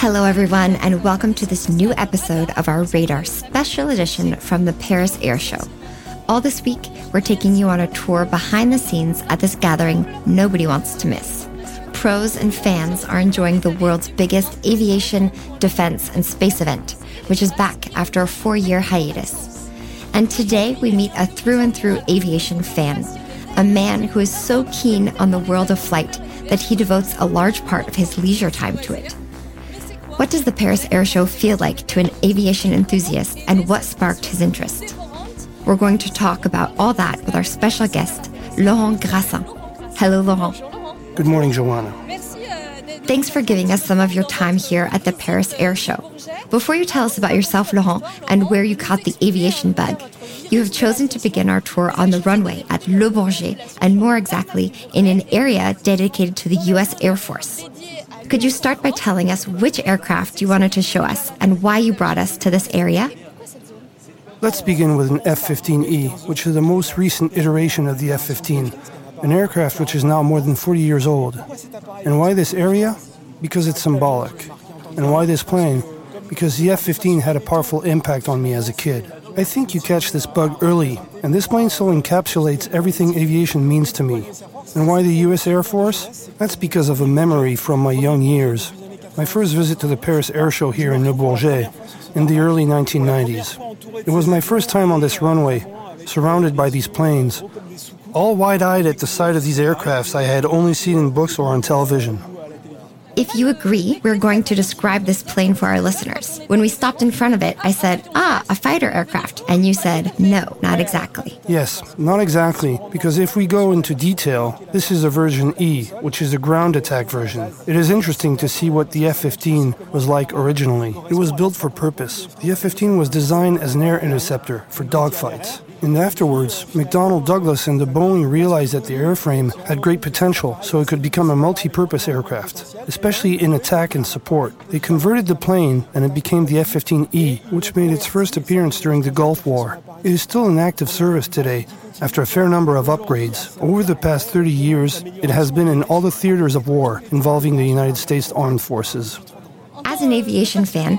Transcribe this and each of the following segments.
Hello, everyone, and welcome to this new episode of our Radar special edition from the Paris Air Show. All this week, we're taking you on a tour behind the scenes at this gathering nobody wants to miss. Pros and fans are enjoying the world's biggest aviation, defense, and space event, which is back after a four year hiatus. And today, we meet a through and through aviation fan, a man who is so keen on the world of flight that he devotes a large part of his leisure time to it. What does the Paris Air Show feel like to an aviation enthusiast, and what sparked his interest? We're going to talk about all that with our special guest, Laurent Grassin. Hello, Laurent. Good morning, Joanna. Thanks for giving us some of your time here at the Paris Air Show. Before you tell us about yourself, Laurent, and where you caught the aviation bug, you have chosen to begin our tour on the runway at Le Bourget, and more exactly, in an area dedicated to the U.S. Air Force. Could you start by telling us which aircraft you wanted to show us and why you brought us to this area? Let's begin with an F 15E, which is the most recent iteration of the F 15, an aircraft which is now more than 40 years old. And why this area? Because it's symbolic. And why this plane? Because the F 15 had a powerful impact on me as a kid. I think you catch this bug early, and this plane so encapsulates everything aviation means to me. And why the US Air Force? That's because of a memory from my young years. My first visit to the Paris Air Show here in Le Bourget in the early 1990s. It was my first time on this runway, surrounded by these planes. All wide eyed at the sight of these aircrafts I had only seen in books or on television. If you agree, we're going to describe this plane for our listeners. When we stopped in front of it, I said, Ah, a fighter aircraft. And you said, No, not exactly. Yes, not exactly, because if we go into detail, this is a version E, which is a ground attack version. It is interesting to see what the F 15 was like originally. It was built for purpose. The F 15 was designed as an air interceptor for dogfights. And afterwards, McDonnell Douglas and the Boeing realized that the airframe had great potential, so it could become a multi purpose aircraft, especially in attack and support. They converted the plane and it became the F 15E, which made its first appearance during the Gulf War. It is still in active service today after a fair number of upgrades. Over the past 30 years, it has been in all the theaters of war involving the United States Armed Forces. As an aviation fan,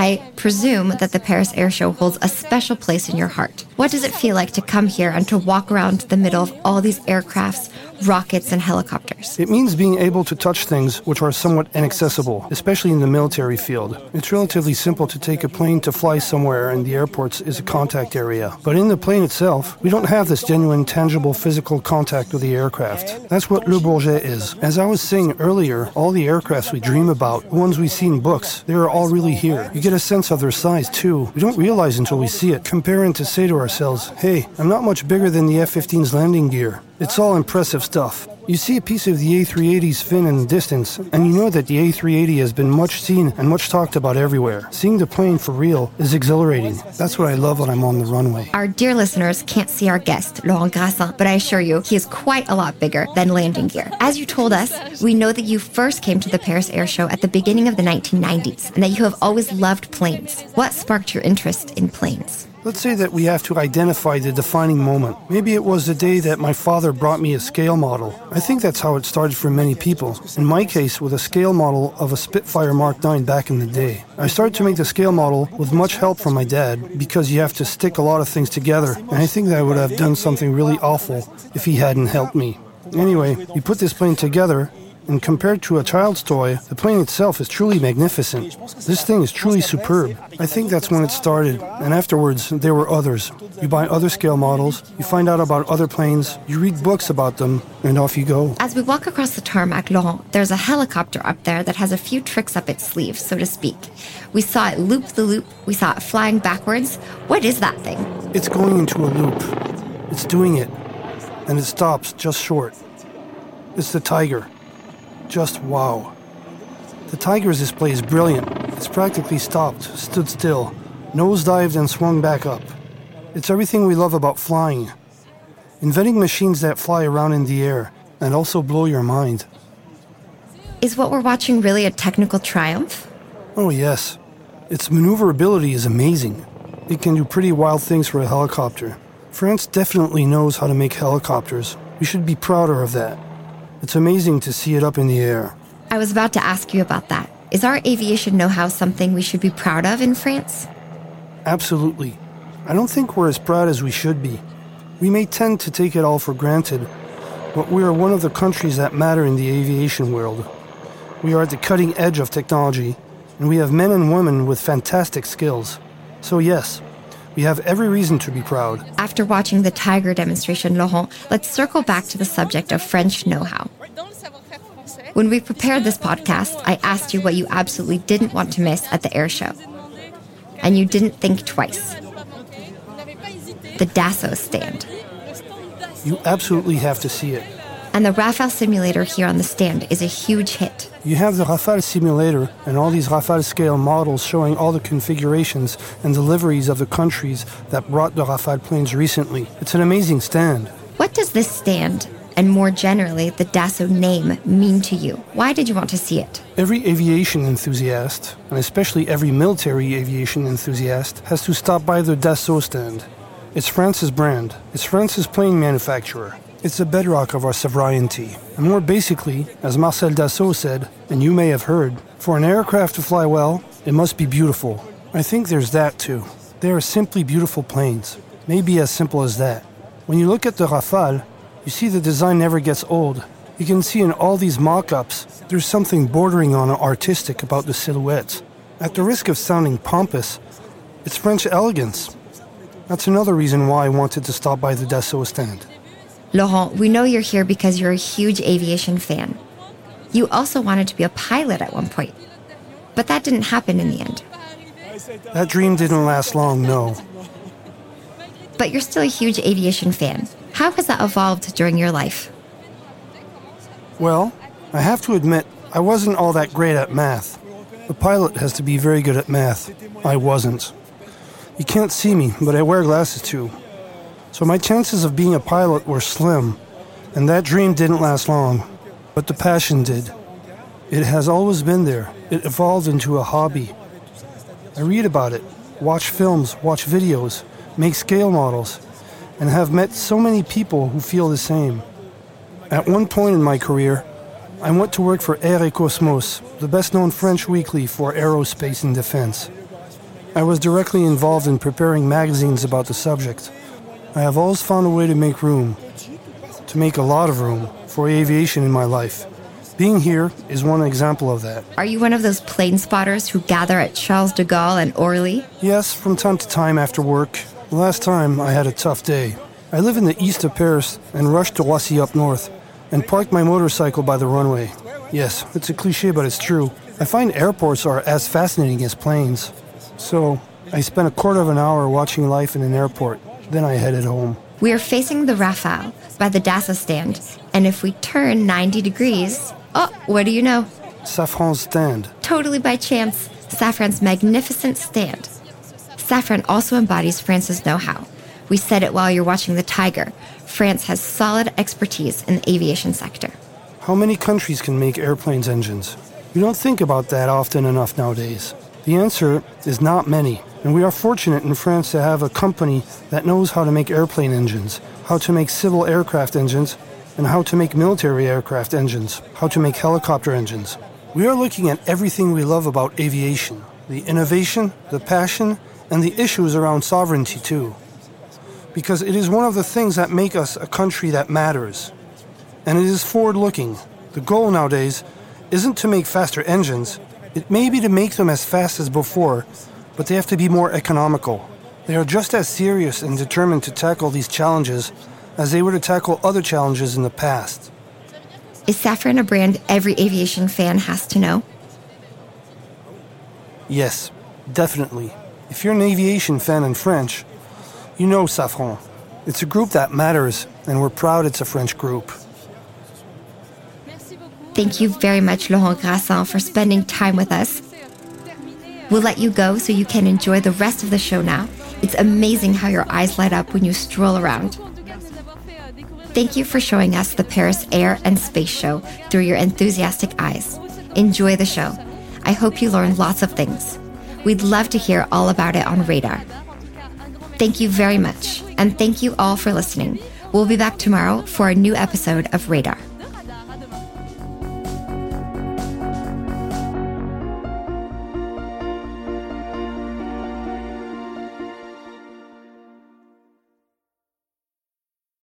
I presume that the Paris Air Show holds a special place in your heart. What does it feel like to come here and to walk around the middle of all these aircrafts, rockets, and helicopters? It means being able to touch things which are somewhat inaccessible, especially in the military field. It's relatively simple to take a plane to fly somewhere, and the airports is a contact area. But in the plane itself, we don't have this genuine, tangible physical contact with the aircraft. That's what Le Bourget is. As I was saying earlier, all the aircrafts we dream about, the ones we see in books, they are all really here. You get a sense of their size too. We don't realize until we see it. Comparing to say to ourselves, hey, I'm not much bigger than the F 15's landing gear. It's all impressive stuff. You see a piece of the A380's fin in the distance, and you know that the A380 has been much seen and much talked about everywhere. Seeing the plane for real is exhilarating. That's what I love when I'm on the runway. Our dear listeners can't see our guest, Laurent Grassin, but I assure you, he is quite a lot bigger than landing gear. As you told us, we know that you first came to the Paris Air Show at the beginning of the 1990s, and that you have always loved planes. What sparked your interest in planes? Let's say that we have to identify the defining moment. Maybe it was the day that my father brought me a scale model. I think that's how it started for many people. In my case, with a scale model of a Spitfire Mark 9 back in the day. I started to make the scale model with much help from my dad because you have to stick a lot of things together, and I think that I would have done something really awful if he hadn't helped me. Anyway, we put this plane together and compared to a child's toy, the plane itself is truly magnificent. This thing is truly superb. I think that's when it started, and afterwards, there were others. You buy other scale models, you find out about other planes, you read books about them, and off you go. As we walk across the tarmac, Laurent, there's a helicopter up there that has a few tricks up its sleeve, so to speak. We saw it loop the loop, we saw it flying backwards. What is that thing? It's going into a loop. It's doing it, and it stops just short. It's the Tiger just wow. The Tiger's display is brilliant. It's practically stopped, stood still, nosedived, and swung back up. It's everything we love about flying. Inventing machines that fly around in the air and also blow your mind. Is what we're watching really a technical triumph? Oh, yes. Its maneuverability is amazing. It can do pretty wild things for a helicopter. France definitely knows how to make helicopters. We should be prouder of that. It's amazing to see it up in the air. I was about to ask you about that. Is our aviation know how something we should be proud of in France? Absolutely. I don't think we're as proud as we should be. We may tend to take it all for granted, but we are one of the countries that matter in the aviation world. We are at the cutting edge of technology, and we have men and women with fantastic skills. So, yes, we have every reason to be proud. After watching the Tiger demonstration, Laurent, let's circle back to the subject of French know how. When we prepared this podcast, I asked you what you absolutely didn't want to miss at the air show. And you didn't think twice. The Dassault stand. You absolutely have to see it. And the Rafale simulator here on the stand is a huge hit. You have the Rafale simulator and all these Rafale scale models showing all the configurations and deliveries of the countries that brought the Rafale planes recently. It's an amazing stand. What does this stand, and more generally, the Dassault name, mean to you? Why did you want to see it? Every aviation enthusiast, and especially every military aviation enthusiast, has to stop by the Dassault stand. It's France's brand, it's France's plane manufacturer. It's the bedrock of our sovereignty. And more basically, as Marcel Dassault said, and you may have heard, for an aircraft to fly well, it must be beautiful. I think there's that too. They are simply beautiful planes. Maybe as simple as that. When you look at the Rafale, you see the design never gets old. You can see in all these mock ups, there's something bordering on artistic about the silhouettes. At the risk of sounding pompous, it's French elegance. That's another reason why I wanted to stop by the Dassault stand. Laurent, we know you're here because you're a huge aviation fan. You also wanted to be a pilot at one point, but that didn't happen in the end. That dream didn't last long, no. But you're still a huge aviation fan. How has that evolved during your life? Well, I have to admit, I wasn't all that great at math. A pilot has to be very good at math. I wasn't. You can't see me, but I wear glasses too. So my chances of being a pilot were slim, and that dream didn't last long. But the passion did. It has always been there. It evolved into a hobby. I read about it, watch films, watch videos, make scale models, and have met so many people who feel the same. At one point in my career, I went to work for Air et Cosmos, the best known French weekly for aerospace and defense. I was directly involved in preparing magazines about the subject. I have always found a way to make room, to make a lot of room, for aviation in my life. Being here is one example of that. Are you one of those plane spotters who gather at Charles de Gaulle and Orly? Yes, from time to time after work. Last time I had a tough day. I live in the east of Paris and rushed to Roissy up north and parked my motorcycle by the runway. Yes, it's a cliche, but it's true. I find airports are as fascinating as planes. So, I spent a quarter of an hour watching life in an airport. Then I headed home. We are facing the Rafale by the Dassault stand, and if we turn 90 degrees, oh, what do you know? Safran's stand. Totally by chance, Safran's magnificent stand. Safran also embodies France's know how. We said it while you're watching the Tiger. France has solid expertise in the aviation sector. How many countries can make airplanes engines? We don't think about that often enough nowadays. The answer is not many. And we are fortunate in France to have a company that knows how to make airplane engines, how to make civil aircraft engines, and how to make military aircraft engines, how to make helicopter engines. We are looking at everything we love about aviation the innovation, the passion, and the issues around sovereignty, too. Because it is one of the things that make us a country that matters. And it is forward looking. The goal nowadays isn't to make faster engines, it may be to make them as fast as before but they have to be more economical. They are just as serious and determined to tackle these challenges as they were to tackle other challenges in the past. Is Safran a brand every aviation fan has to know? Yes, definitely. If you're an aviation fan in French, you know Safran. It's a group that matters, and we're proud it's a French group. Thank you very much, Laurent Grassin, for spending time with us We'll let you go so you can enjoy the rest of the show now. It's amazing how your eyes light up when you stroll around. Thank you for showing us the Paris Air and Space Show through your enthusiastic eyes. Enjoy the show. I hope you learned lots of things. We'd love to hear all about it on Radar. Thank you very much, and thank you all for listening. We'll be back tomorrow for a new episode of Radar.